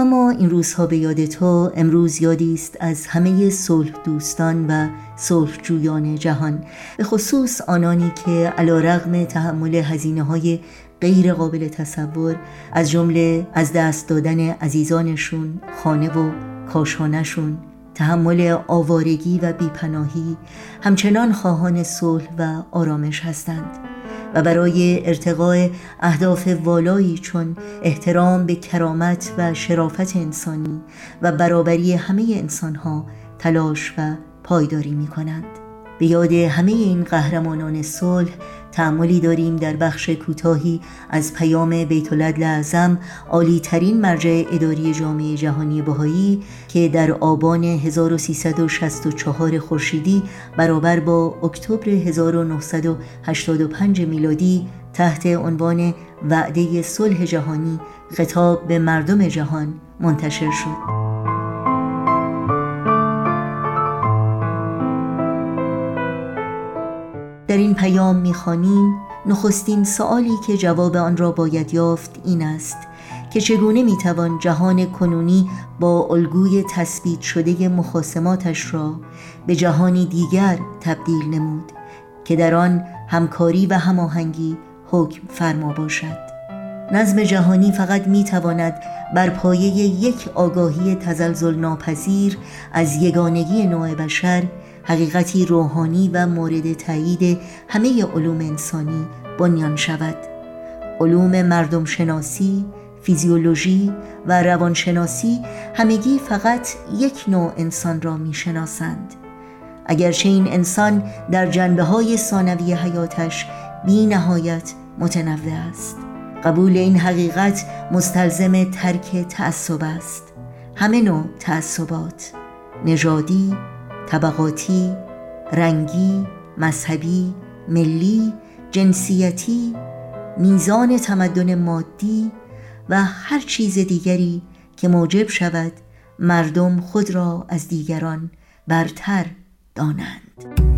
اما این روزها به یاد تو امروز یادی است از همه صلح دوستان و صلح جویان جهان. به خصوص آنانی که علا رغم تحمل هزینه های غیر قابل تصور از جمله از دست دادن عزیزانشون خانه و کاشانشون تحمل آوارگی و بیپناهی همچنان خواهان صلح و آرامش هستند. و برای ارتقاء اهداف والایی چون احترام به کرامت و شرافت انسانی و برابری همه انسانها تلاش و پایداری می کنند. به یاد همه این قهرمانان صلح تعملی داریم در بخش کوتاهی از پیام بیت اعظم عالی ترین مرجع اداری جامعه جهانی بهایی که در آبان 1364 خورشیدی برابر با اکتبر 1985 میلادی تحت عنوان وعده صلح جهانی خطاب به مردم جهان منتشر شد. پیام می‌خوانیم نخستین سوالی که جواب آن را باید یافت این است که چگونه می‌توان جهان کنونی با الگوی تثبیت شده مخاسماتش را به جهانی دیگر تبدیل نمود که در آن همکاری و هماهنگی حکم فرما باشد. نظم جهانی فقط می‌تواند بر پایه یک آگاهی تزلزل ناپذیر از یگانگی نوع بشر حقیقتی روحانی و مورد تایید همه علوم انسانی بنیان شود. علوم مردم شناسی، فیزیولوژی و روانشناسی همگی فقط یک نوع انسان را می شناسند اگرچه این انسان در جنبه های ثانوی حیاتش بی نهایت متنوع است. قبول این حقیقت مستلزم ترک تعصب است. همه نوع تعصبات نژادی طبقاتی، رنگی، مذهبی، ملی، جنسیتی، میزان تمدن مادی و هر چیز دیگری که موجب شود مردم خود را از دیگران برتر دانند.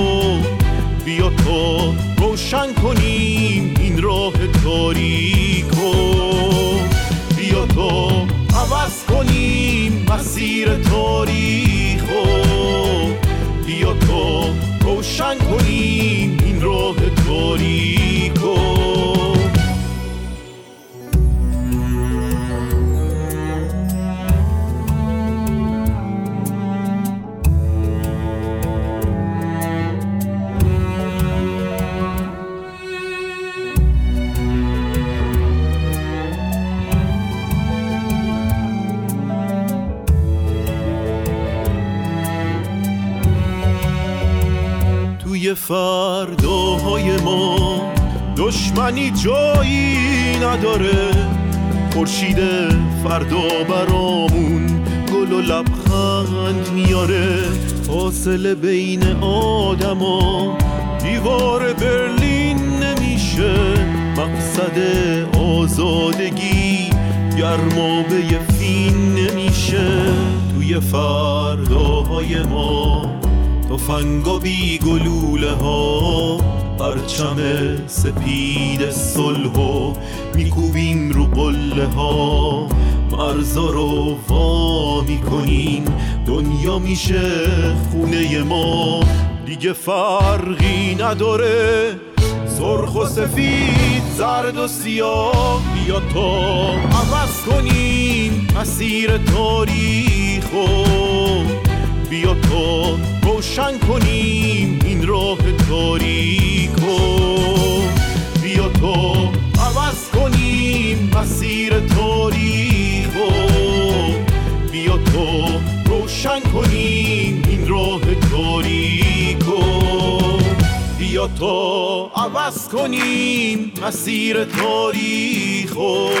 بیا تو روشن کنیم این راه تاریکو. بیا تو عوض کنیم مسیر فرداهای ما دشمنی جایی نداره. خورشید فردا برامون گل و لبخند میاره. فاصله بین آدما دیوار برلین نمیشه. مقصد آزادگی گرمابه فین نمیشه. توی فرداهای ما تفنگ و بی گلوله ها پرچم سپید صلح و میکوبیم رو قله ها. مرزا رو وا می‌کنیم دنیا میشه خونه ما. دیگه فرقی نداره سرخ و سفید زرد و سیاه. بیا تا عوض کنیم مسیر تاریخو. بیا تا روشن کنیم این راه تاریکو بیا تا عوض کنیم مسیر تاریخو بیا تا روشن کنیم این راه تاریکو بیا تا عوض کنیم مسیر تاریخو